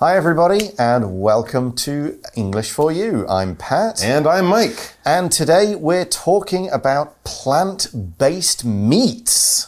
Hi, everybody, and welcome to English for You. I'm Pat. And I'm Mike. And today we're talking about plant based meats.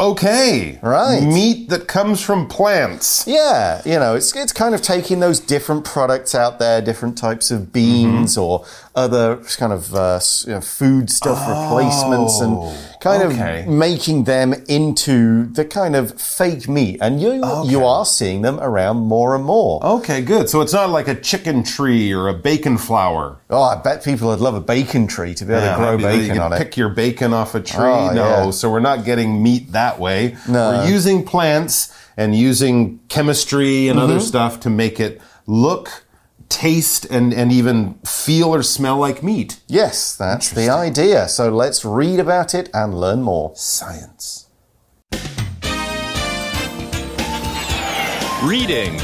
Okay. Right. Meat that comes from plants. Yeah, you know, it's, it's kind of taking those different products out there, different types of beans Mm-hmm. or other kind of uh, you know, food stuff replacements and kind Oh, okay. of making them into the kind of fake meat. And you, you are seeing them around more and more. Okay, good. So it's not like a chicken tree or a bacon flower. Oh, I bet people would love a bacon tree to be able to grow bacon on it. pick your bacon off a tree. Oh, no, yeah. so we're not getting meat that way. No. We're using plants and using chemistry and Mm-hmm. other stuff to make it look, taste, and, and even feel or smell like meat. Yes, that's the idea. So let's read about it and learn more. Science. Reading.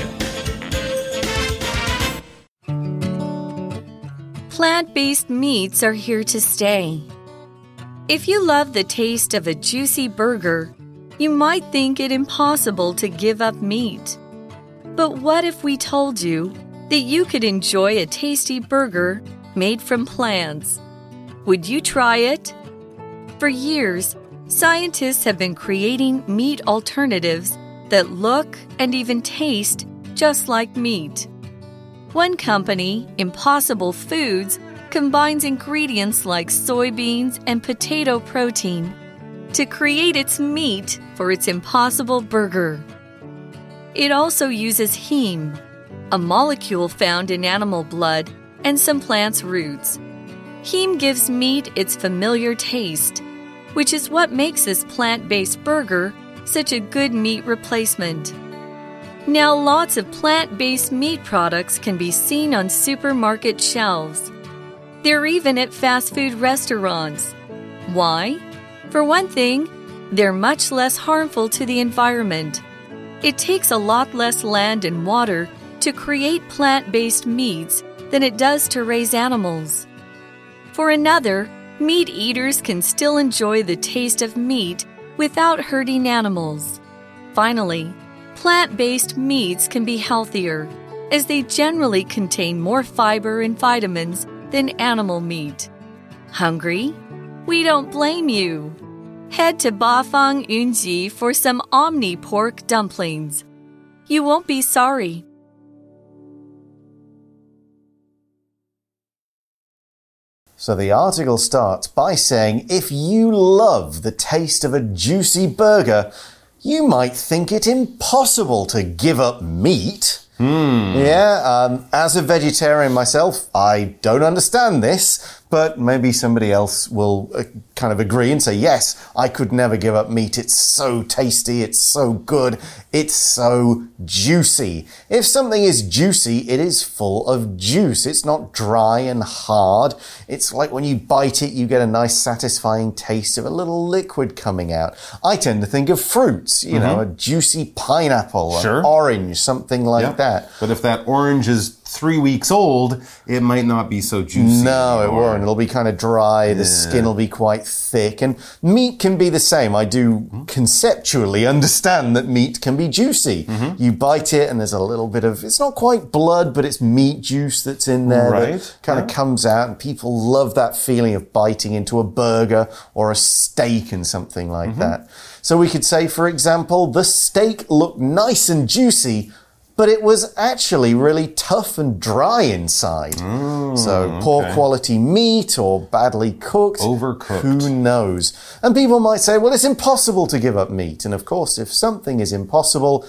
Plant based meats are here to stay. If you love the taste of a juicy burger, you might think it impossible to give up meat. But what if we told you that you could enjoy a tasty burger made from plants? Would you try it? For years, scientists have been creating meat alternatives that look and even taste just like meat. One company, Impossible Foods, combines ingredients like soybeans and potato protein to create its meat for its Impossible Burger. It also uses heme, a molecule found in animal blood and some plants' roots. Heme gives meat its familiar taste, which is what makes this plant based burger such a good meat replacement. Now, lots of plant based meat products can be seen on supermarket shelves. They're even at fast food restaurants. Why? For one thing, they're much less harmful to the environment. It takes a lot less land and water to create plant based meats than it does to raise animals. For another, meat eaters can still enjoy the taste of meat without hurting animals. Finally, plant based meats can be healthier, as they generally contain more fiber and vitamins than animal meat. Hungry? We don't blame you. Head to Bafang Yunji for some Omni pork dumplings. You won't be sorry. So the article starts by saying if you love the taste of a juicy burger, you might think it impossible to give up meat. Yeah, um, as a vegetarian myself, I don't understand this, but maybe somebody else will uh, kind of agree and say, yes, I could never give up meat. It's so tasty, it's so good, it's so juicy. If something is juicy, it is full of juice. It's not dry and hard. It's like when you bite it, you get a nice satisfying taste of a little liquid coming out. I tend to think of fruits, you know, a juicy pineapple, an orange, something like Yep. that. But if that orange is three weeks old, it might not be so juicy. No, it won't. It'll be kind of dry. The skin will be quite thick. And meat can be the same. I do hmm? conceptually understand that meat can be juicy. Mm-hmm. You bite it and there's a little bit of, it's not quite blood, but it's meat juice that's in there Right, that kind of comes out. And people love that feeling of biting into a burger or a steak and something like mm-hmm. that. So we could say, for example, the steak looked nice and juicy, but it was actually really tough and dry inside. Mm, so poor quality meat or badly cooked. Overcooked. Who knows? And people might say, well, it's impossible to give up meat. And of course, if something is impossible,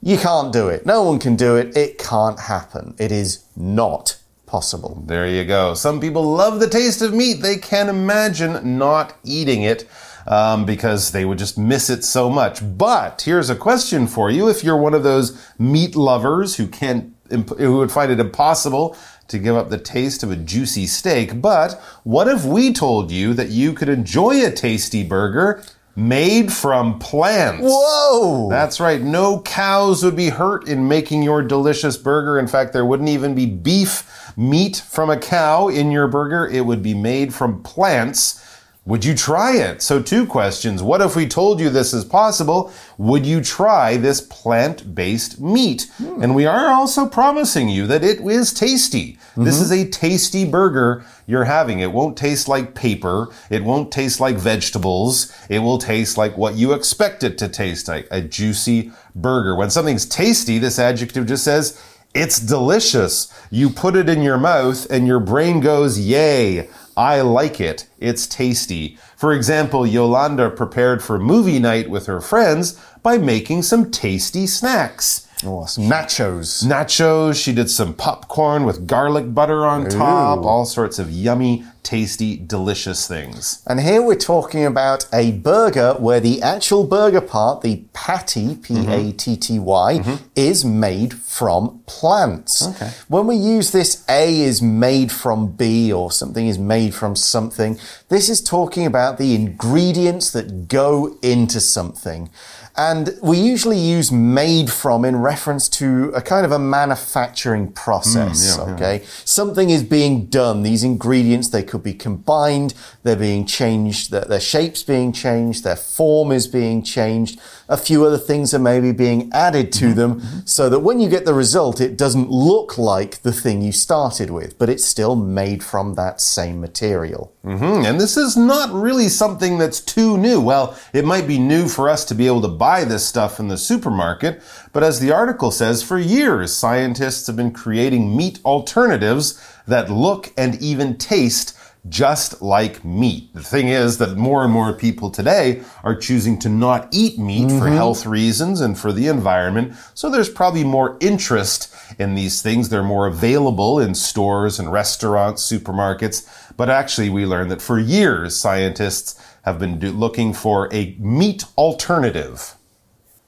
you can't do it. No one can do it. It can't happen. It is not possible. There you go. Some people love the taste of meat. They can't imagine not eating it um, because they would just miss it so much. But here's a question for you: If you're one of those meat lovers who can't, imp- who would find it impossible to give up the taste of a juicy steak, but what if we told you that you could enjoy a tasty burger made from plants? Whoa! That's right. No cows would be hurt in making your delicious burger. In fact, there wouldn't even be beef meat from a cow in your burger. It would be made from plants. Would you try it? So, two questions. What if we told you this is possible? Would you try this plant based meat? Hmm. And we are also promising you that it is tasty. This mm-hmm. is a tasty burger you're having. It won't taste like paper. It won't taste like vegetables. It will taste like what you expect it to taste like a juicy burger. When something's tasty, this adjective just says, it's delicious. You put it in your mouth and your brain goes, yay. I like it. It's tasty. For example, Yolanda prepared for movie night with her friends by making some tasty snacks. Oh, some nachos. Nachos, she did some popcorn with garlic butter on top, all sorts of yummy, tasty, delicious things. And here we're talking about a burger where the actual burger part, the patty, P A T T Y, mm-hmm. is made from plants. Okay. When we use this A is made from B or something is made from something, this is talking about the ingredients that go into something. And we usually use made from in reference to a kind of a manufacturing process. Mm, yeah, yeah. okay. Something is being done. These ingredients, they could be combined. They're being changed. Their, their shape's being changed. Their form is being changed. A few other things are maybe being added to them so that when you get the result, it doesn't look like the thing you started with, but it's still made from that same material. Hmm, and this is not really something that's too new. Well, it might be new for us to be able to buy this stuff in the supermarket, but as the article says, for years, scientists have been creating meat alternatives that look and even taste just like meat. The thing is that more and more people today are choosing to not eat meat for mm-hmm. health reasons and for the environment. So there's probably more interest in these things. They're more available in stores and restaurants, supermarkets. But actually, we learned that for years, scientists have been do- looking for a meat alternative.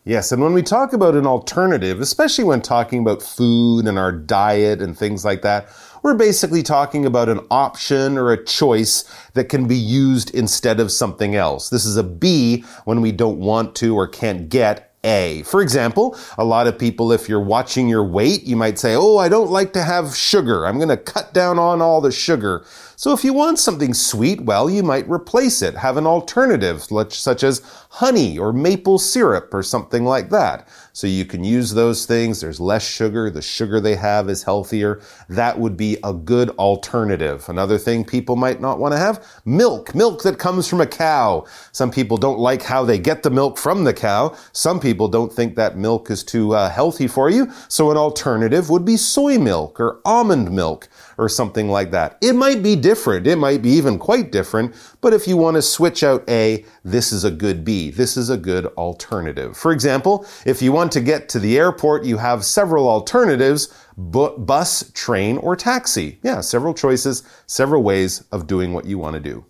Yes, and when we talk about an alternative, especially when talking about food and our diet and things like that, we're basically talking about an option or a choice that can be used instead of something else. This is a B when we don't want to or can't get a. For example, a lot of people, if you're watching your weight, you might say, Oh, I don't like to have sugar. I'm going to cut down on all the sugar. So if you want something sweet, well, you might replace it, have an alternative, such as honey or maple syrup or something like that. So you can use those things. There's less sugar. The sugar they have is healthier. That would be a good alternative. Another thing people might not want to have, milk, milk that comes from a cow. Some people don't like how they get the milk from the cow. Some people don't think that milk is too uh, healthy for you. So an alternative would be soy milk or almond milk or something like that. It might be different. It might be even quite different. But if you want to switch out A, this is a good B. This is a good alternative. For example, if you want to get to the airport, you have several alternatives bu- bus, train, or taxi. Yeah, several choices, several ways of doing what you want to do.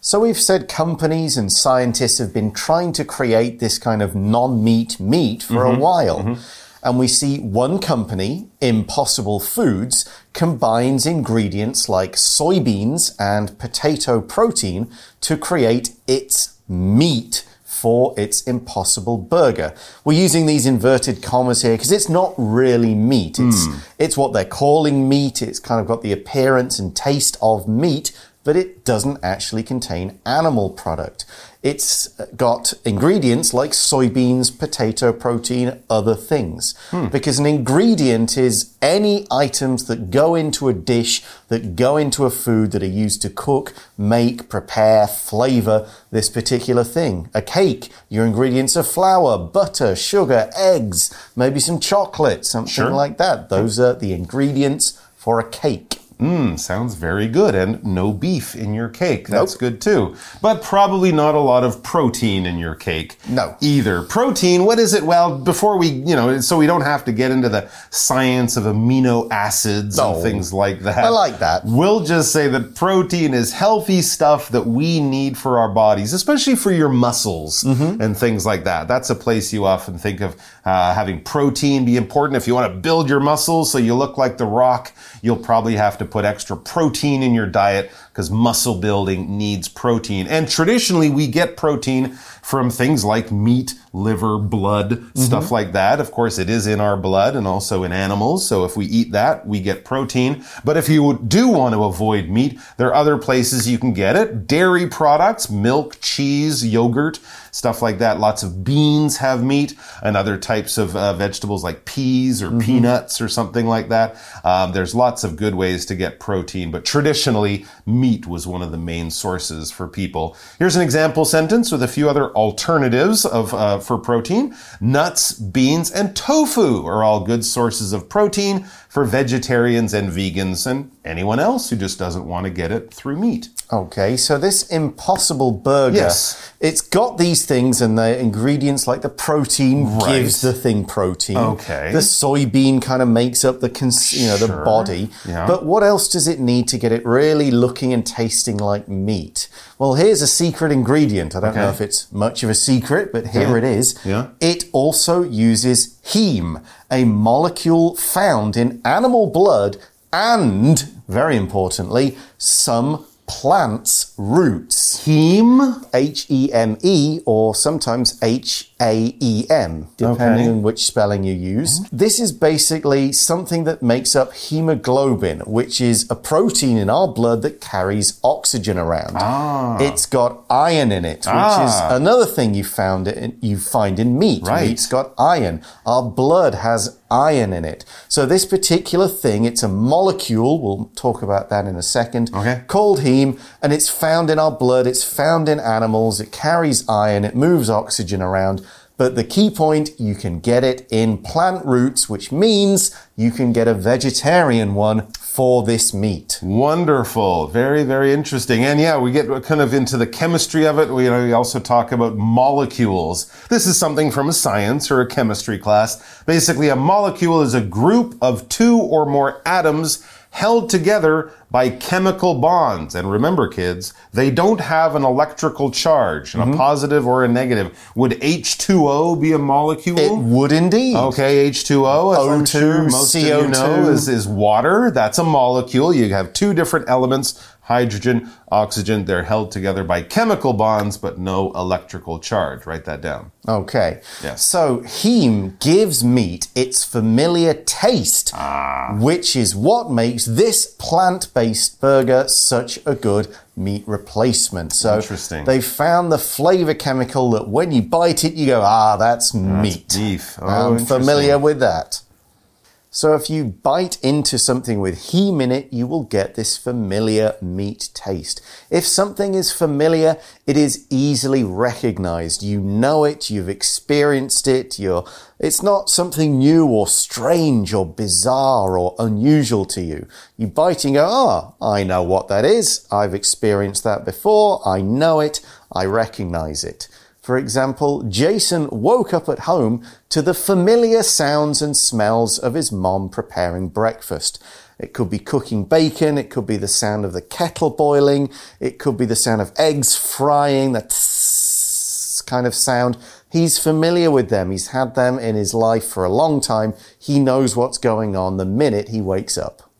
So we've said companies and scientists have been trying to create this kind of non-meat meat for a mm-hmm. while. Mm-hmm. And we see one company, Impossible Foods, combines ingredients like soybeans and potato protein to create its meat for its impossible burger. We're using these inverted commas here because it's not really meat. It's, hmm. it's what they're calling meat. It's kind of got the appearance and taste of meat, but it doesn't actually contain animal product. It's got ingredients like soybeans, potato protein, other things. Hmm. Because an ingredient is any items that go into a dish, that go into a food that are used to cook, make, prepare, flavor this particular thing. A cake, your ingredients are flour, butter, sugar, eggs, maybe some chocolate, something Sure. like that. Those are the ingredients for a cake. Mmm, sounds very good. And no beef in your cake. That's good too. But probably not a lot of protein in your cake. No. Either. Protein, what is it? Well, before we, you know, so we don't have to get into the science of amino acids No. and things like that. I like that. We'll just say that protein is healthy stuff that we need for our bodies, especially for your muscles Mm-hmm. and things like that. That's a place you often think of uh, having protein be important. If you want to build your muscles so you look like the rock, you'll probably have to put extra protein in your diet because muscle building needs protein. And traditionally, we get protein from things like meat liver, blood, stuff like that. Of course, it is in our blood and also in animals. So if we eat that, we get protein. But if you do want to avoid meat, there are other places you can get it. Dairy products, milk, cheese, yogurt, stuff like that. Lots of beans have meat and other types of uh, vegetables like peas or peanuts or something like that. Um, there's lots of good ways to get protein, but traditionally, meat was one of the main sources for people. Here's an example sentence with a few other alternatives of uh, for protein. Nuts, beans, and tofu are all good sources of protein for vegetarians and vegans and anyone else who just doesn't want to get it through meat. Okay, so this impossible burger, Yes. it's got these things and the ingredients like the protein Right. gives the thing protein. Okay. The soybean kind of makes up the you know the Sure. body. Yeah. But what else does it need to get it really looking and tasting like meat? Well, here's a secret ingredient. I don't know if it's much of a secret, but here it is. Yeah. It also uses heme, a molecule found in animal blood and, very importantly, some plants' roots. Heme? H E M E or sometimes H A E M, depending Okay. on which spelling you use. This is basically something that makes up hemoglobin, which is a protein in our blood that carries oxygen around. Ah. It's got iron in it, which Ah. is another thing you found in, you find in meat. Right. Meat's got iron. Our blood has iron in it. So this particular thing, it's a molecule. We'll talk about that in a second. Okay. Called heme, and it's found in our blood. It's found in animals. It carries iron. It moves oxygen around. But the key point, you can get it in plant roots, which means you can get a vegetarian one for this meat. Wonderful. Very, very interesting. And yeah, we get kind of into the chemistry of it. We, you know, we also talk about molecules. This is something from a science or a chemistry class. Basically, a molecule is a group of two or more atoms held together by chemical bonds. And remember, kids, they don't have an electrical charge, a mm-hmm. positive or a negative. Would H2O be a molecule? It would indeed. Okay, H2O, as I'm O2, sure most of you know, CO2. is, is water. That's a molecule. You have two different elements, hydrogen, oxygen. They're held together by chemical bonds, but no electrical charge. Write that down. Okay. Yes. So heme gives meat its familiar taste, Ah. which is what makes this plant-based burger such a good meat replacement. So Interesting. they found the flavor chemical that when you bite it, you go, ah, that's meat. beef. Oh, I'm familiar with that. So if you bite into something with heme in it, you will get this familiar meat taste. If something is familiar, it is easily recognized. You know it, you've experienced it, you're, it's not something new or strange or bizarre or unusual to you. You bite and go, ah, I know what that is. I've experienced that before. I know it. I recognize it. For example, Jason woke up at home to the familiar sounds and smells of his mom preparing breakfast. It could be cooking bacon, it could be the sound of the kettle boiling, it could be the sound of eggs frying, that tss kind of sound. He's familiar with them. He's had them in his life for a long time. He knows what's going on the minute he wakes up.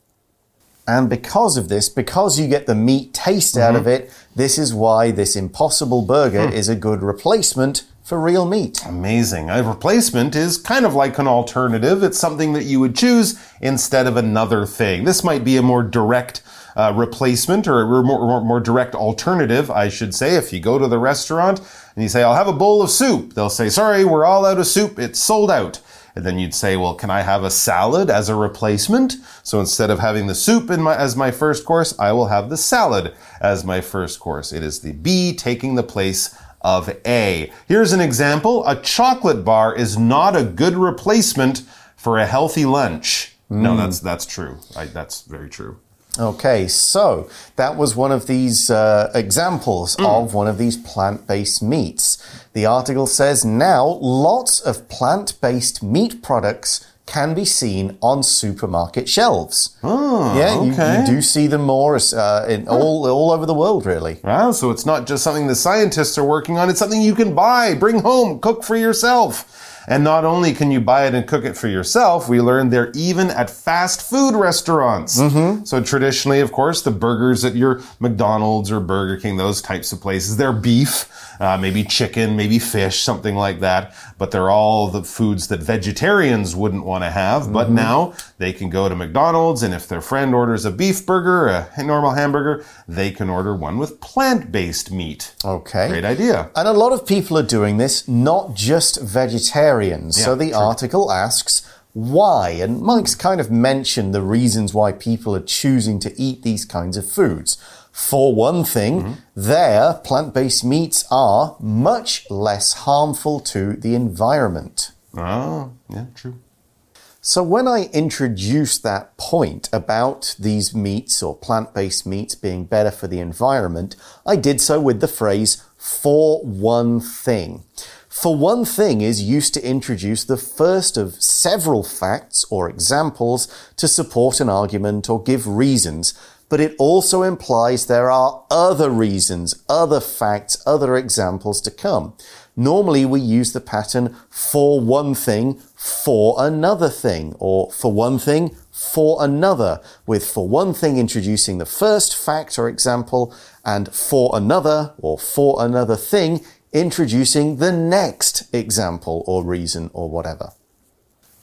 And because of this, because you get the meat taste out mm-hmm. of it, this is why this impossible burger is a good replacement for real meat. Amazing. A replacement is kind of like an alternative. It's something that you would choose instead of another thing. This might be a more direct uh, replacement or a more, more, more direct alternative, I should say. If you go to the restaurant and you say, I'll have a bowl of soup, they'll say, sorry, we're all out of soup. It's sold out. And then you'd say, well, can I have a salad as a replacement? So instead of having the soup in my, as my first course, I will have the salad as my first course. It is the B taking the place of A. Here's an example. A chocolate bar is not a good replacement for a healthy lunch. No, hmm. that's, that's true. I, that's very true. Okay, so that was one of these uh, examples of one of these plant based meats. The article says now lots of plant based meat products can be seen on supermarket shelves. Oh, yeah, you- you, do see them more uh, in all, all over the world, really. Wow, so it's not just something the scientists are working on, it's something you can buy, bring home, cook for yourself. And not only can you buy it and cook it for yourself, we learned they're even at fast food restaurants. So traditionally, of course, the burgers at your McDonald's or Burger King, those types of places, they're beef, uh, maybe chicken, maybe fish, something like that. But they're all the foods that vegetarians wouldn't want to have. But now they can go to McDonald's, and if their friend orders a beef burger, a normal hamburger, they can order one with plant-based meat. Okay. Great idea. And a lot of people are doing this, not just vegetarians. So Yeah, the true. article asks why. And Mike's kind of mentioned the reasons why people are choosing to eat these kinds of foods. For one thing, Mm-hmm. their plant based meats are much less harmful to the environment. Oh, yeah, true. So, when I introduced that point about these meats or plant based meats being better for the environment, I did so with the phrase for one thing. For one thing is used to introduce the first of several facts or examples to support an argument or give reasons, but it also implies there are other reasons, other facts, other examples to come. Normally, we use the pattern for one thing, for another thing, or for one thing, for another, with for one thing introducing the first fact or example, and for another, or for another thing, introducing the next example or reason or whatever.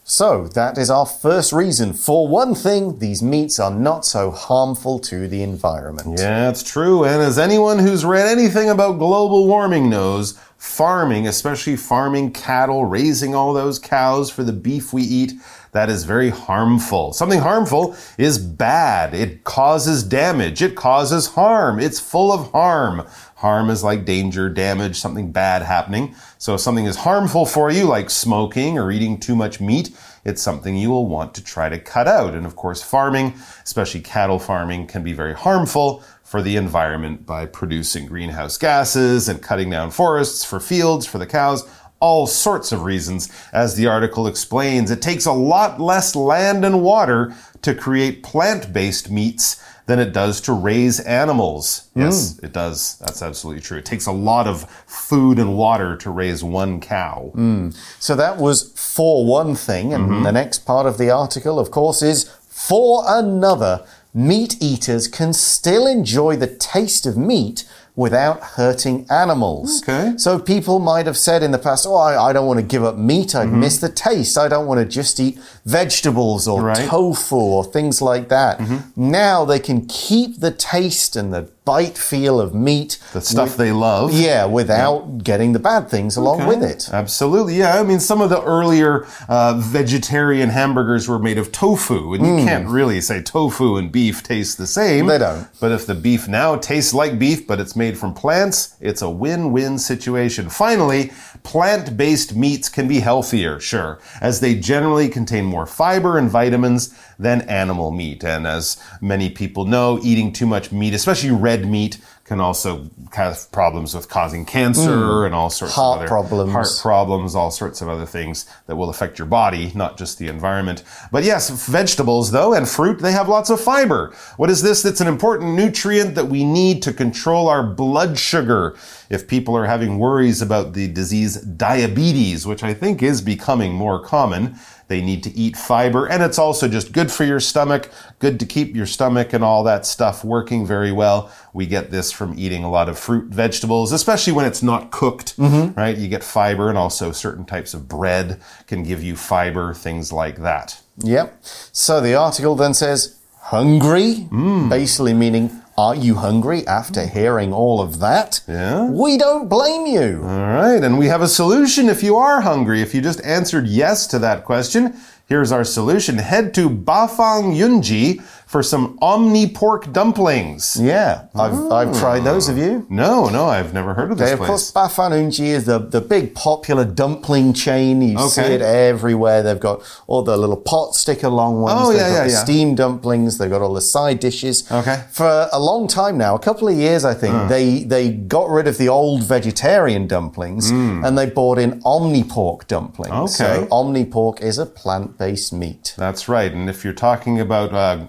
So, that is our first reason. For one thing, these meats are not so harmful to the environment. Yeah, it's true. And as anyone who's read anything about global warming knows, farming, especially farming cattle, raising all those cows for the beef we eat, that is very harmful. Something harmful is bad. It causes damage. It causes harm. It's full of harm. Harm is like danger, damage, something bad happening. So if something is harmful for you, like smoking or eating too much meat, it's something you will want to try to cut out. And of course, farming, especially cattle farming, can be very harmful for the environment by producing greenhouse gases and cutting down forests for fields for the cows. All sorts of reasons. As the article explains, it takes a lot less land and water to create plant based meats than it does to raise animals. Hmm. Yes, it does. That's absolutely true. It takes a lot of food and water to raise one cow. Hmm. So that was for one thing, and mm-hmm. the next part of the article, of course, is for another. Meat eaters can still enjoy the taste of meat without hurting animals. Okay. So people might have said in the past, oh, I, I don't want to give up meat. I mm-hmm. miss the taste. I don't want to just eat vegetables or Right. tofu or things like that. Mm-hmm. Now they can keep the taste and the bite feel of meat. The stuff they love. Yeah, without getting the bad things along with it. Absolutely, yeah. I mean, some of the earlier uh, vegetarian hamburgers were made of tofu, and you can't really say tofu and beef taste the same. Hmm. They don't. But if the beef now tastes like beef, but it's made from plants, it's a win-win situation. Finally, plant-based meats can be healthier, sure, as they generally contain more fiber and vitamins than animal meat. And as many people know, eating too much meat, especially red meat, can also have problems with causing cancer hmm. and all sorts. Heart of other problems. heart problems, all sorts of other things that will affect your body, not just the environment. But yes, vegetables though and fruit, they have lots of fiber. What is this? That's an important nutrient that we need to control our blood sugar. If people are having worries about the disease diabetes, which I think is becoming more common, they need to eat fiber and it's also just good for your stomach, good to keep your stomach and all that stuff working very well. We get this from eating a lot of fruit, vegetables, especially when it's not cooked, mm-hmm. right? You get fiber and also certain types of bread can give you fiber, things like that. Yep. So the article then says, hungry? Mm. Basically meaning, are you hungry after hearing all of that? Yeah. We don't blame you. All right, and we have a solution if you are hungry. If you just answered yes to that question, here's our solution. Head to Bafang Yunji for some omni pork dumplings. Yeah, I've, I've tried those. Have you? No, no, I've never heard of this Okay, of place. course, Bafang Yunji is the, the big popular dumpling chain. You see it everywhere. They've got all the little pot sticker long ones. Oh, They've yeah, got yeah, the yeah. steamed dumplings. They've got all the side dishes. Okay. For a long time now, a couple of years, I think, they, they got rid of the old vegetarian dumplings and they brought in omni pork dumplings. Okay. So omni pork is a plant based meat. That's right. And if you're talking about uh,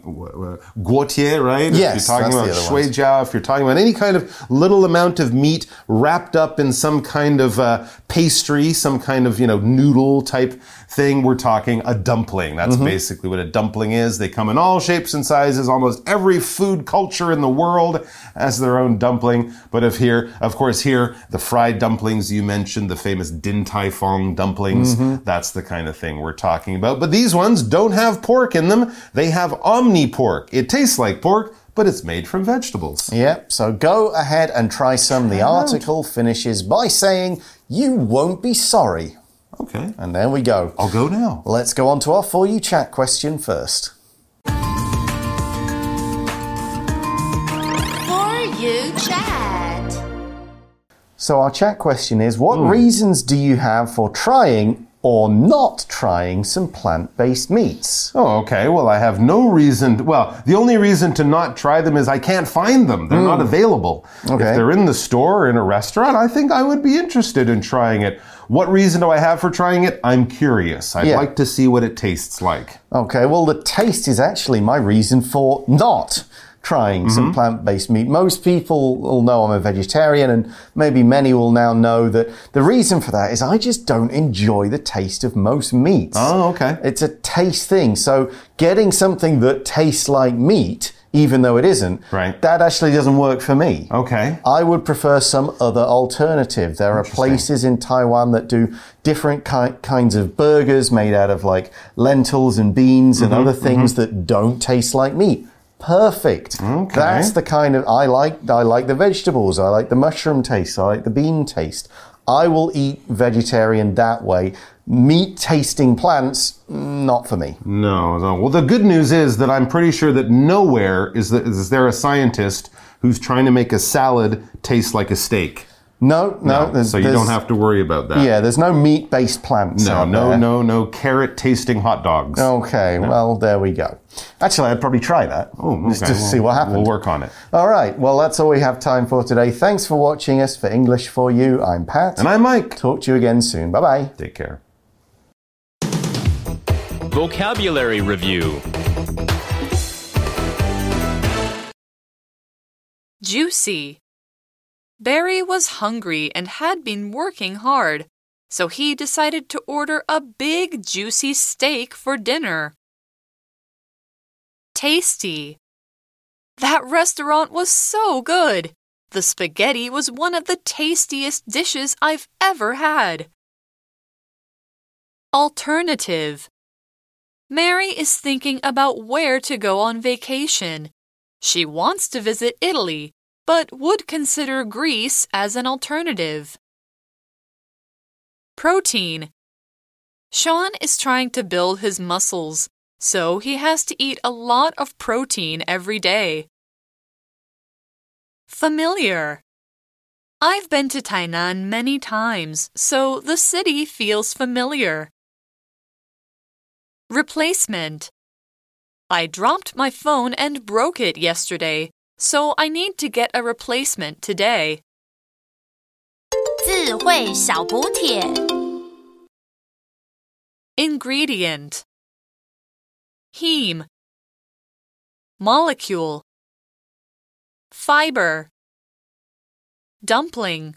guotie, right? Yes, If you're talking about shui jiao, if you're talking about any kind of little amount of meat wrapped up in some kind of uh, pastry, some kind of, you know, noodle type thing, we're talking a dumpling. That's Mm-hmm. basically what a dumpling is. They come in all shapes and sizes. Almost every food culture in the world has their own dumpling. But if here, of course, here, the fried dumplings you mentioned, the famous Din Tai Fung dumplings, Mm-hmm. that's the kind of thing we're talking about. But these ones don't have pork in them. They have omni pork. It tastes like pork, but it's made from vegetables. Yep, so go ahead and try some. The article finishes by saying, You won't be sorry. Okay. And there we go. I'll go now. Let's go on to our For You chat question first. For you chat. So, our chat question is What reasons do you have for trying or not trying some plant based meats? Oh, okay. Well, I have no reason. To, well, the only reason to not try them is I can't find them. They're not hmm. available. Okay. If they're in the store or in a restaurant, I think I would be interested in trying it. What reason do I have for trying it? I'm curious. I'd Yeah. like to see what it tastes like. Okay, well, the taste is actually my reason for not trying some plant based meat. Most people will know I'm a vegetarian, and maybe many will now know that the reason for that is I just don't enjoy the taste of most meats. Oh, okay. It's a taste thing. So, getting something that tastes like meat, even though it isn't, Right. that actually doesn't work for me. Okay. I would prefer some other alternative. There are places in Taiwan that do different ki- kinds of burgers made out of like lentils and beans Mm-hmm, and other things that don't taste like meat. Perfect. Okay. That's the kind of I like I like the vegetables, I like the mushroom taste, I like the bean taste. I will eat vegetarian that way. Meat tasting plants, not for me. No, no. Well, the good news is that I'm pretty sure that nowhere is, the, is there a scientist who's trying to make a salad taste like a steak. No, no. there's- so you don't have to worry about that. Yeah, there's no meat based plants. No, out no, there. no, no carrot tasting hot dogs. Okay, well, there we go. Actually, I'd probably try that. Oh, Just okay. to Well, see what happens. We'll work on it. All right, well, that's all we have time for today. Thanks for watching us for English for You. I'm Pat. And I'm Mike. Talk to you again soon. Bye bye. Take care. Vocabulary Review Juicy. Barry was hungry and had been working hard, so he decided to order a big juicy steak for dinner. Tasty. That restaurant was so good. The spaghetti was one of the tastiest dishes I've ever had. Alternative. Mary is thinking about where to go on vacation. She wants to visit Italy, but would consider Greece as an alternative. Protein. Sean is trying to build his muscles, so he has to eat a lot of protein every day. Familiar. I've been to Tainan many times, so the city feels familiar. Replacement. I dropped my phone and broke it yesterday, so I need to get a replacement today. 智慧小补帖。 Ingredient Heme Molecule Fiber Dumpling